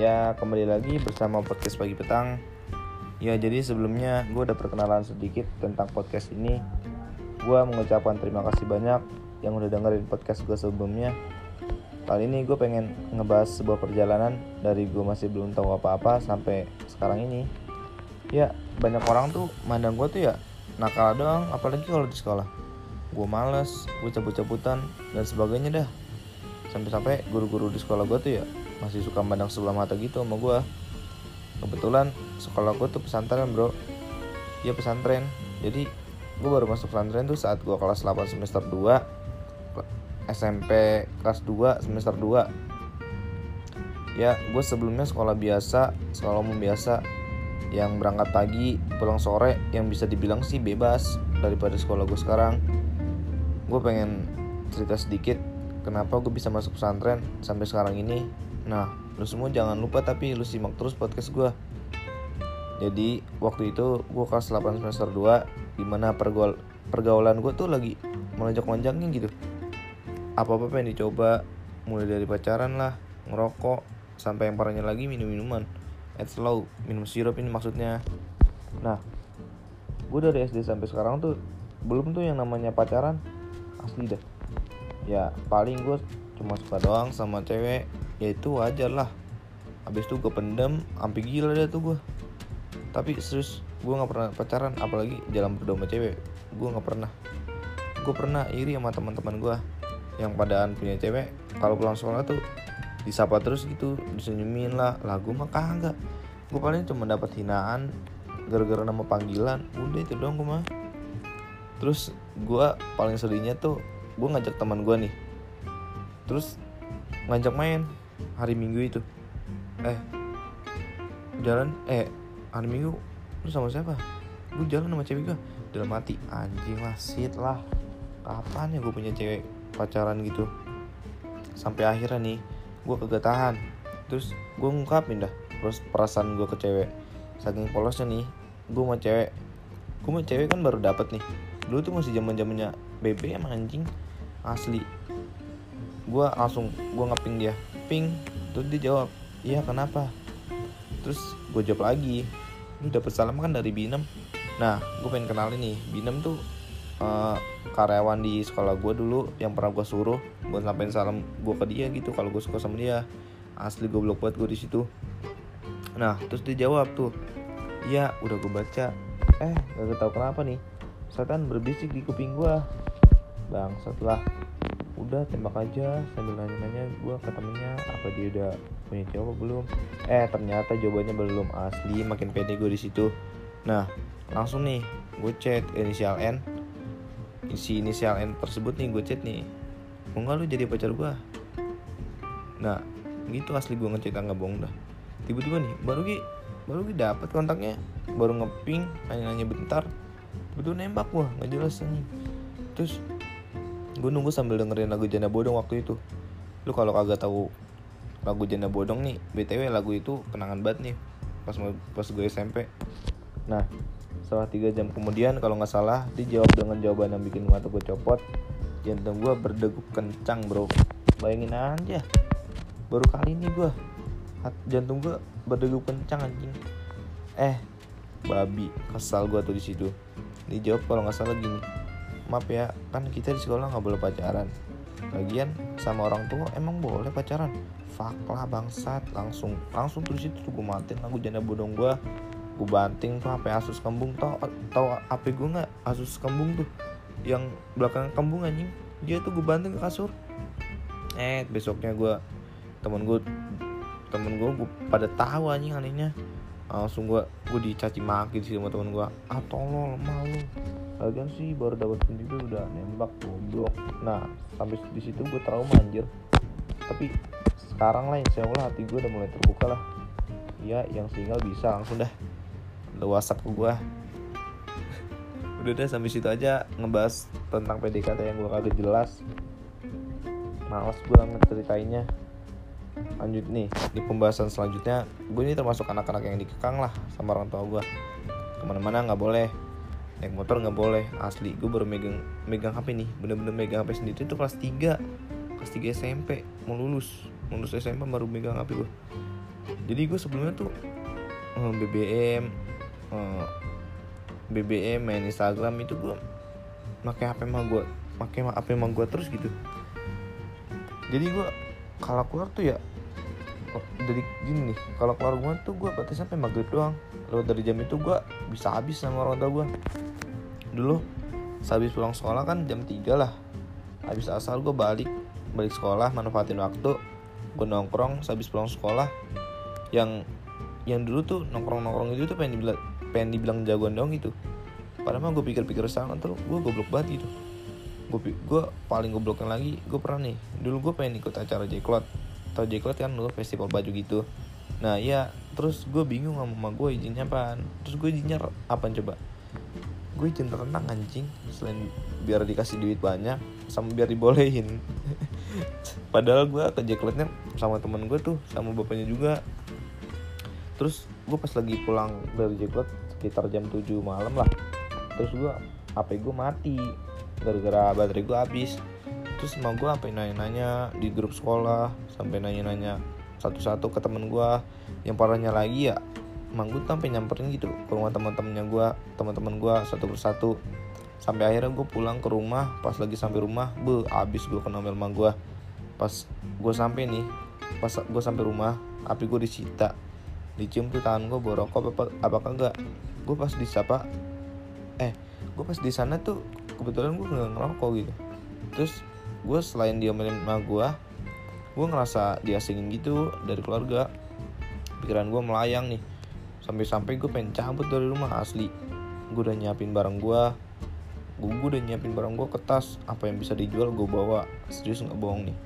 Ya kembali lagi bersama podcast pagi petang. Ya jadi sebelumnya gue udah perkenalan sedikit tentang podcast ini. Gue mengucapkan terima kasih banyak yang udah dengerin podcast gue sebelumnya. Kali ini gue pengen ngebahas sebuah perjalanan dari gue masih belum tahu apa-apa sampai sekarang ini. Ya banyak orang tuh mandang gue tuh ya nakal doang apalagi kalau di sekolah. Gue males, gue cabut-cabutan dan sebagainya dah. Sampai-sampai guru-guru di sekolah gue tuh ya masih suka mandang sebelah mata gitu sama gue kebetulan sekolah gue tuh pesantren bro. Iya pesantren. Jadi gue baru masuk pesantren tuh saat gue kelas 8 semester 2 SMP kelas 2 semester 2 ya gue sebelumnya sekolah biasa sekolah umum biasa. Yang berangkat pagi pulang sore yang bisa dibilang sih bebas daripada sekolah gue sekarang. Gue pengen cerita sedikit kenapa gue bisa masuk pesantren sampai sekarang ini Nah, lu semua jangan lupa tapi lu simak terus podcast gue. Jadi, waktu itu gue kelas 8 semester 2 Di mana pergaul pergaulan gue tuh lagi melonjak-lonjaknya gitu. Apa-apa pengen dicoba Mulai dari pacaran lah, ngerokok Sampai yang parahnya lagi minum-minuman. It's slow, minum sirup ini maksudnya. Nah, gue dari SD sampai sekarang tuh Belum tuh yang namanya pacaran Asli dah. Ya, paling gue cuma suka doang sama cewek ya itu wajar lah. Habis itu gue pendem sampai gila deh tuh gue tapi serius gue nggak pernah pacaran apalagi jalan berdua sama cewek. Gue nggak pernah. Gue pernah iri sama teman-teman gue yang padaan punya cewek. Kalau pulang sekolah tuh disapa terus gitu disenyumin lah. Lagu mah kagak. Gue paling cuma dapat hinaan gara-gara nama panggilan. Udah itu doang gue mah. Terus gue paling sedihnya tuh gue ngajak teman gue nih. Terus ngajak main hari minggu itu. Eh jalan eh hari minggu lu sama siapa? Gue jalan sama cewek gue dalam mati anjing lah sit lah. Kapan ya gue punya cewek pacaran gitu? Sampai akhirnya nih gue kagak tahan. Terus gue ngungkapin dah terus perasaan gue ke cewek. Saking polosnya nih gue mau cewek. Gue mau cewek kan baru dapet nih. Dulu tuh masih zaman zamannya BBM anjing. Asli. Gue langsung gue ngeping dia ping terus dia jawab iya kenapa? Terus gue jawab lagi lu dapet salam kan dari Binem. Nah gue pengen kenalin nih Binem tuh uh, karyawan di sekolah gue dulu yang pernah gue suruh buat sampein salam gue ke dia gitu kalau gue suka sama dia. Asli gue blok buat gue di situ. Nah terus dia jawab tuh iya udah gue baca. Eh gak tau kenapa nih setan berbisik di kuping gue bang setelah udah tembak aja sambil nanya-nanya gue ke temennya apa dia udah punya cowok belum? Eh ternyata jawabannya belum asli makin pede gue di situ. Nah langsung nih gue chat inisial N. Isi inisial N tersebut nih gue chat nih mau nggak lu jadi pacar gue nah gitu asli gue ngechat nggak bohong dah. Tiba-tiba nih baru gue baru gue dapet kontaknya baru ngeping nanya-nanya bentar betul nembak gue nggak jelas nih terus gue nunggu sambil dengerin lagu Janda Bodong waktu itu. Lu kalau kagak tahu lagu Janda Bodong nih btw lagu itu kenangan banget nih pas pas gue SMP nah setelah tiga jam kemudian kalau nggak salah dia jawab dengan jawaban yang bikin mata gue copot. Jantung gue berdegup kencang bro. Bayangin aja. Baru kali ini gue jantung gue berdegup kencang anjing. Eh babi. Kesal gue tuh di situ. Dijawab kalau nggak salah gini maaf ya kan kita di sekolah nggak boleh pacaran. Lagian sama orang tua emang boleh pacaran. Fuck lah bangsat. Langsung langsung tuh situ tuh gue matiin lagu janda bodong gue gue banting tuh HP Asus kembung. Tau tau HP gue nggak? Asus kembung tuh yang belakang kembung anjing. Dia tuh gue banting ke kasur. Eh besoknya gue temen gue temen gue gue pada tahu anjing anehnya. Langsung gue gue dicaci maki sih sama temen gue ah tolol malu lagian sih baru dapat sendiri udah nembak goblok. Nah sampai di situ gue trauma anjir. Tapi sekarang lah insya Allah hati gue udah mulai terbuka lah. Ya yang single bisa langsung dah. Lu whatsapp ke gue udah deh sampai situ aja ngebahas tentang PDKT yang gue kagak jelas. Malas gue ngeceritainnya. Lanjut nih di pembahasan selanjutnya gue ini termasuk anak-anak yang dikekang lah sama orang tua gue ke mana-mana nggak boleh naik motor nggak boleh. Asli gue baru megang megang HP nih. Bener-bener megang HP sendiri itu kelas 3 kelas 3 SMP mau lulus. Lulus SMP baru megang HP gue jadi gue sebelumnya tuh eh, BBM eh, BBM main Instagram itu gue pakai HP mah gue pakai HP mah gue terus gitu. Jadi gue kalau keluar tuh ya oh, dari gini nih. Kalau keluar gue tuh gue batas sampai maghrib doang. Lalu dari jam itu gue bisa habis sama orang tua gue dulu sehabis pulang sekolah kan jam 3 lah. Habis asal gue balik balik sekolah manfaatin waktu gue nongkrong sehabis pulang sekolah. Yang yang dulu tuh nongkrong nongkrong itu tuh pengen dibilang pengen dibilang jagoan dong gitu. Padahal mah gue pikir-pikir sekarang tuh gue goblok banget gitu. Gue gue paling gobloknya lagi gue pernah nih dulu gue pengen ikut acara J-Cloud tau J-Cloud kan dulu festival baju gitu. Nah iya terus gue bingung sama mama gue izinnya apa terus gue izinnya apa coba gue izin renang anjing. Selain biar dikasih duit banyak sama biar dibolehin. Padahal gue ke sama temen gue tuh sama bapaknya juga. Terus gue pas lagi pulang dari J-Cloud sekitar jam 7 malam lah. Terus gue HP gue mati. Gara-gara baterai gue habis. Terus mau gue sampai nanya-nanya di grup sekolah sampai nanya-nanya satu-satu ke temen gue yang parahnya lagi ya emang gue sampai nyamperin gitu ke rumah teman-temannya gue teman-teman gue satu persatu. Sampai akhirnya gue pulang ke rumah pas lagi sampai rumah be abis gue kena sama gue pas gue sampai nih pas gue sampai rumah api gue disita. Dicium tuh tangan gue borokok apa apa kagak. Gue pas disapa eh gue pas di sana tuh kebetulan gue nggak ngerokok gitu. Terus gue selain dia sama gue gue ngerasa diasingin gitu dari keluarga. Pikiran gue melayang nih sampai-sampai gue pengen cabut dari rumah asli. Gue udah nyiapin barang gue gue udah nyiapin barang gue ke tas apa yang bisa dijual gue bawa. Serius nggak bohong nih.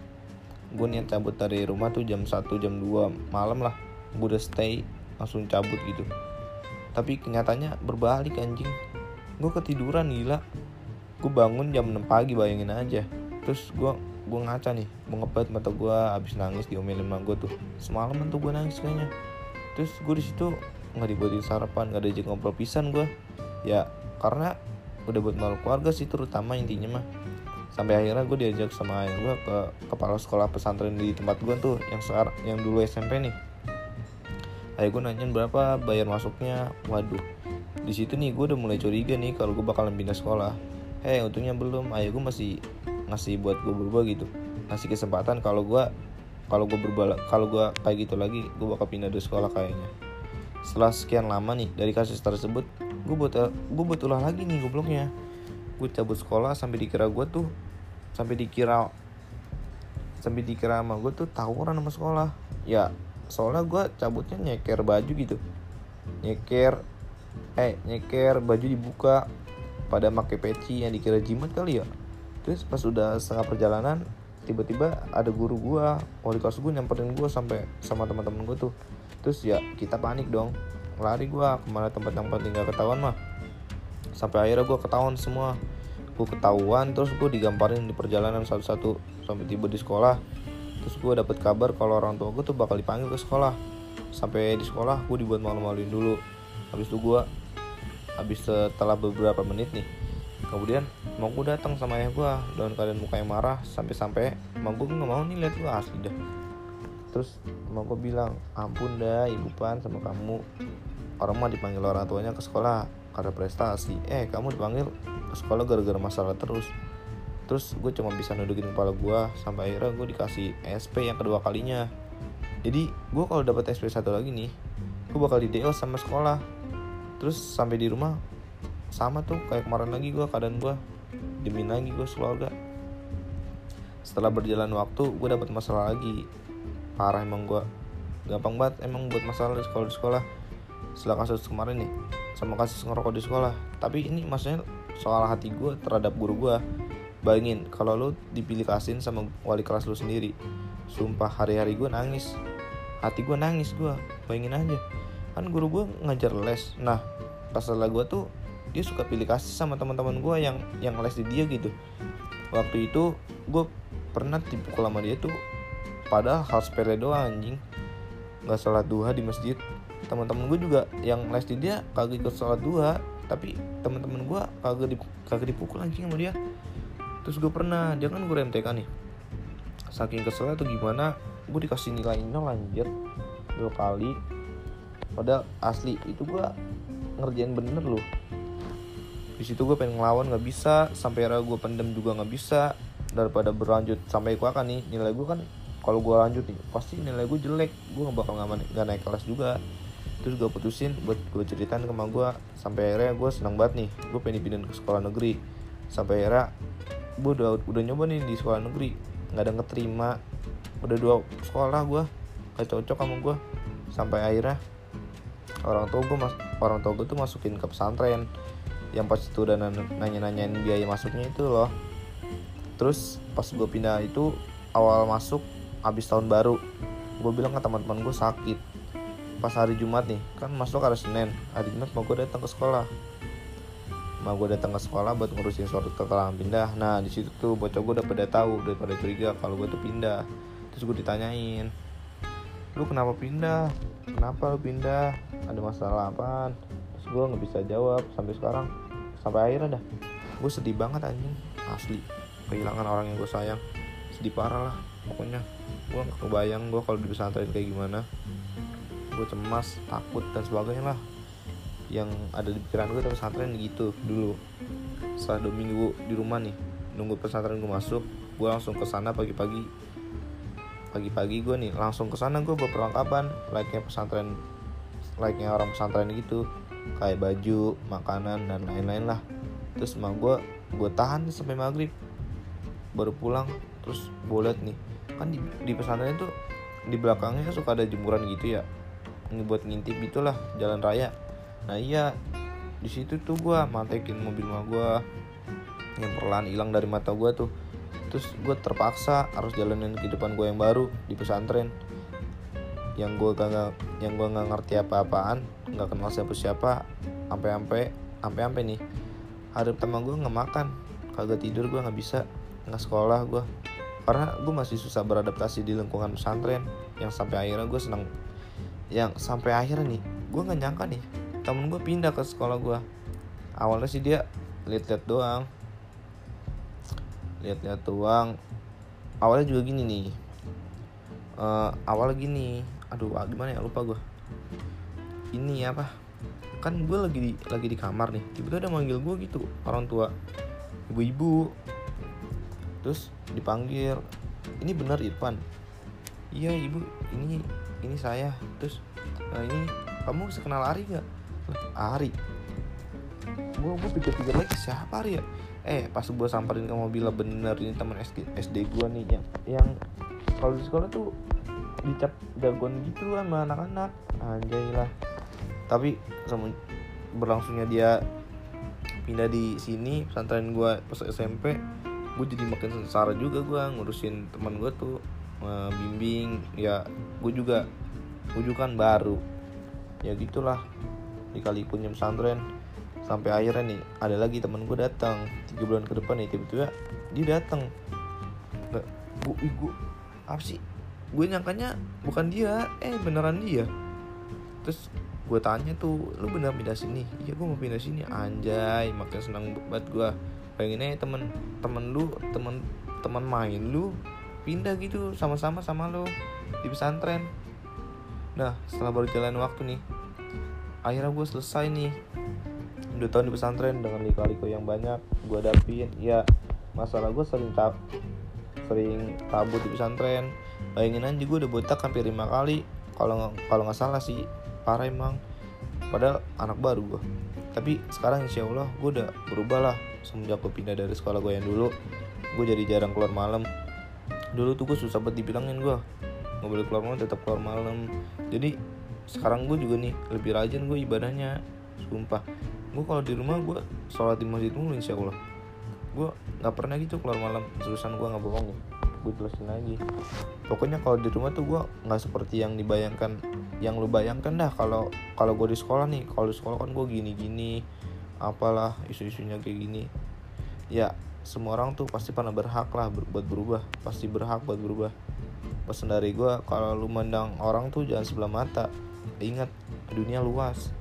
Gue niat cabut dari rumah tuh jam 1 jam 2 malam lah. Gue udah stay langsung cabut gitu. Tapi kenyataannya berbalik anjing. Gue ketiduran gila. Gue bangun jam 6 pagi bayangin aja. Terus gue gue ngaca nih. Mau ngebet mata gue abis nangis diomelin sama gue tuh. Semalaman tuh gue nangis kayaknya. Terus gue di situ nggak dibuatin sarapan nggak diajak ngobrol pisan gue ya karena udah buat malu keluarga sih terutama intinya mah. Sampai akhirnya gue diajak sama ayah gue ke kepala sekolah pesantren di tempat gue tuh yang sekarang yang dulu SMP nih. Ayah gue nanyain berapa bayar masuknya. Waduh di situ nih gue udah mulai curiga nih kalau gue bakalan pindah sekolah. Eh untungnya belum. Ayah gue masih ngasih buat gue berubah gitu. Ngasih kesempatan kalau gue kalau gue berubah kalau gue kayak gitu lagi gue bakal pindah dari sekolah kayaknya setelah sekian lama nih dari kasus tersebut gue buat gue buat ulah lagi nih gobloknya. Gue cabut sekolah sampai dikira gue tuh sampai dikira sampai dikira sama gue tuh tawuran sama sekolah. Ya soalnya gue cabutnya nyeker baju gitu. Nyeker eh nyeker baju dibuka pada pakai peci yang dikira jimat kali ya. Terus pas udah setengah perjalanan tiba-tiba ada guru gua wali kelas gue nyamperin gue sampai sama teman-teman gue tuh terus ya kita panik dong. Lari gua ke mana tempat yang paling gak ketahuan mah. Sampai akhirnya gue ketahuan semua. Gue ketahuan terus gue digamparin di perjalanan satu-satu. Sampai tiba di sekolah. Terus gue dapet kabar kalau orang tua gue tuh bakal dipanggil ke sekolah. Sampai di sekolah gue dibuat malu-maluin dulu. Habis itu gue habis setelah beberapa menit nih kemudian mau gue datang sama ayah gue dengan keadaan mukanya marah sampai-sampai mau gue nggak mau nih lihat gue asli dah terus mau gue bilang ampun dah ibu pan sama kamu. Orang mah dipanggil orang tuanya ke sekolah karena prestasi. Eh kamu dipanggil ke sekolah gara-gara masalah terus. Terus gue cuma bisa nudukin kepala gue sampai akhirnya gue dikasih SP yang kedua kalinya. Jadi gue kalau dapat SP satu lagi nih gue bakal di DL sama sekolah. Terus sampai di rumah sama tuh kayak kemarin lagi gue keadaan gue demi lagi gue keluarga setelah berjalan waktu gue dapat masalah lagi parah emang gue gampang banget emang buat masalah di sekolah di sekolah. Setelah kasus kemarin nih sama kasus ngerokok di sekolah. Tapi ini maksudnya soal hati gue terhadap guru gue bayangin kalau lo dipilih kasin sama wali kelas lo sendiri sumpah hari-hari gue nangis. Hati gue nangis gue bayangin aja. Kan guru gue ngajar les. Nah pas setelah gue tuh dia suka pilih kasih sama teman-teman gue yang yang les di dia gitu. Waktu itu gue pernah dipukul sama dia tuh padahal hal sepele doang anjing. Nggak sholat duha di masjid. Teman-teman gue juga yang les di dia kagak ikut sholat duha tapi teman-teman gue kagak di, kagak dipukul anjing sama dia. Terus gue pernah dia kan gue MTK nih. Saking kesel tuh gimana gue dikasih nilai nol anjir. Dua kali. Padahal asli itu gue ngerjain bener loh. Di situ gue pengen ngelawan nggak bisa. Sampai era gue pendem juga nggak bisa. Daripada berlanjut sampai gue kan nih nilai gue kan kalau gue lanjut nih pasti nilai gue jelek. Gue bakal nggak naik kelas juga. Terus gue putusin buat gue ceritain ke mama gue sampai akhirnya gue senang banget nih gue pengen pindah ke sekolah negeri. Sampai akhirnya gue udah udah nyoba nih di sekolah negeri. Nggak ada ngeterima udah dua sekolah gue gak cocok sama gue sampai akhirnya orang tua gue mas orang tua gue tuh masukin ke pesantren. Yang pas itu udah nanya nanyain biaya masuknya itu loh. Terus pas gue pindah itu awal masuk habis tahun baru gue bilang ke teman-teman gue sakit. Pas hari Jumat nih kan masuk hari Senin. Hari Jumat mau gue datang ke sekolah. Mau gue datang ke sekolah buat ngurusin surat keterangan pindah. Nah di situ tuh bocah gue udah pada tahu udah pada curiga kalau gue tuh pindah. Terus gue ditanyain lu kenapa pindah? Kenapa lu pindah? Ada masalah apa terus gue nggak bisa jawab sampai sekarang. Sampai akhirnya dah. Gue sedih banget anjing. Asli. Kehilangan orang yang gue sayang. Sedih parah lah pokoknya gue gak kebayang gue kalau di pesantren kayak gimana. Gue cemas takut dan sebagainya lah. Yang ada di pikiran gue pesantren gitu dulu. Setelah dua minggu di rumah nih nunggu pesantren gue masuk gue langsung ke sana pagi-pagi. Pagi-pagi gue nih langsung ke sana gue berperlengkapan like-nya pesantren like-nya orang pesantren gitu. Kayak baju makanan dan lain-lain lah. Terus emang gue gue tahan sampai maghrib. Baru pulang terus gue nih kan di, di pesantren itu di belakangnya suka ada jemuran gitu ya. Buat ngintip itulah jalan raya. Nah iya di situ tuh gue mantekin mobil mah gue yang perlahan hilang dari mata gue tuh. Terus gue terpaksa harus jalanin kehidupan gue yang baru di pesantren. Yang gue gak yang gue nggak ngerti apa-apaan nggak kenal siapa siapa sampai sampai sampai sampai nih. Hari pertama gue nggak makan kagak tidur gue nggak bisa nggak sekolah gue karena gue masih susah beradaptasi di lingkungan pesantren. Yang sampai akhirnya gue senang yang sampai akhirnya nih gue nggak nyangka nih temen gue pindah ke sekolah gue awalnya sih dia lihat-lihat doang. Lihat-lihat doang. Awalnya juga gini nih. Uh, awalnya gini. Aduh ah, gimana ya? Lupa gue ini apa? Kan gue lagi di lagi di kamar nih. Tiba-tiba ada manggil gue gitu orang tua. Ibu-ibu terus dipanggil ini benar Irfan. Iya ibu ini ini saya. Terus nah ini kamu kenal Ari gak Ari? Gue gue pikir-pikir lagi siapa Ari ya? Eh pas gue samperin ke mobil bener ini teman SD SD gue nih yang yang kalau di sekolah tuh dicap jagoan gitu sama anak-anak. Anjay lah. Tapi sama berlangsungnya dia pindah di sini pesantren gue pas SMP gue jadi makin sengsara juga gue ngurusin teman gue tuh bimbing ya gue juga gue juga kan baru. Ya gitulah dikali punya pesantren sampai akhirnya nih ada lagi teman gue datang tiga bulan ke depan nih tiba-tiba dia datang. Nggak gue gue apa sih? Gue nyangkanya bukan dia eh beneran dia. Terus gue tanya tuh lu bener pindah sini? Iya gue mau pindah sini. Anjay makin senang banget gue pengen aja temen temen lu temen teman main lu pindah gitu sama-sama sama lo di pesantren. Nah setelah berjalan waktu nih akhirnya gue selesai nih. Udah tahun di pesantren dengan lika-liku yang banyak gue hadapin. Ya masalah gue sering tab sering kabur di pesantren. Bayangin aja gue udah botak hampir lima kali. Kalau kalau nggak salah sih parah emang. Padahal anak baru gue tapi sekarang insya Allah gue udah berubah lah. Semenjak gue pindah dari sekolah gue yang dulu gue jadi jarang keluar malam. Dulu tuh gue susah banget dibilangin gue nggak boleh keluar malam tetap keluar malam. Jadi sekarang gue juga nih lebih rajin gue ibadahnya. Sumpah. Gue kalau di rumah gue sholat di masjid mulu insya Allah. Gue nggak pernah gitu keluar malam. Terusan gue nggak bohong. ya gue jelasin lagi. Pokoknya kalau di rumah tuh gue nggak seperti yang dibayangkan yang lu bayangkan dah. Kalau kalau gue di sekolah nih kalau di sekolah kan gue gini gini apalah isu-isunya kayak gini. Ya semua orang tuh pasti pernah berhak lah ber buat berubah. Pasti berhak buat berubah. Pesan dari gue kalau lu mandang orang tuh jangan sebelah mata ingat dunia luas.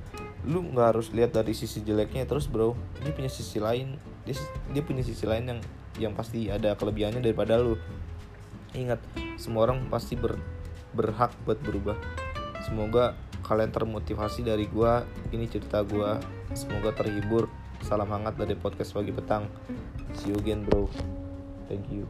Lu nggak harus lihat dari sisi jeleknya terus bro. Dia punya sisi lain. Dia dia punya sisi lain yang yang pasti ada kelebihannya daripada lu ingat semua orang pasti ber, berhak buat berubah. Semoga kalian termotivasi dari gue ini cerita gue semoga terhibur. Salam hangat dari podcast pagi petang. See you again bro. Thank you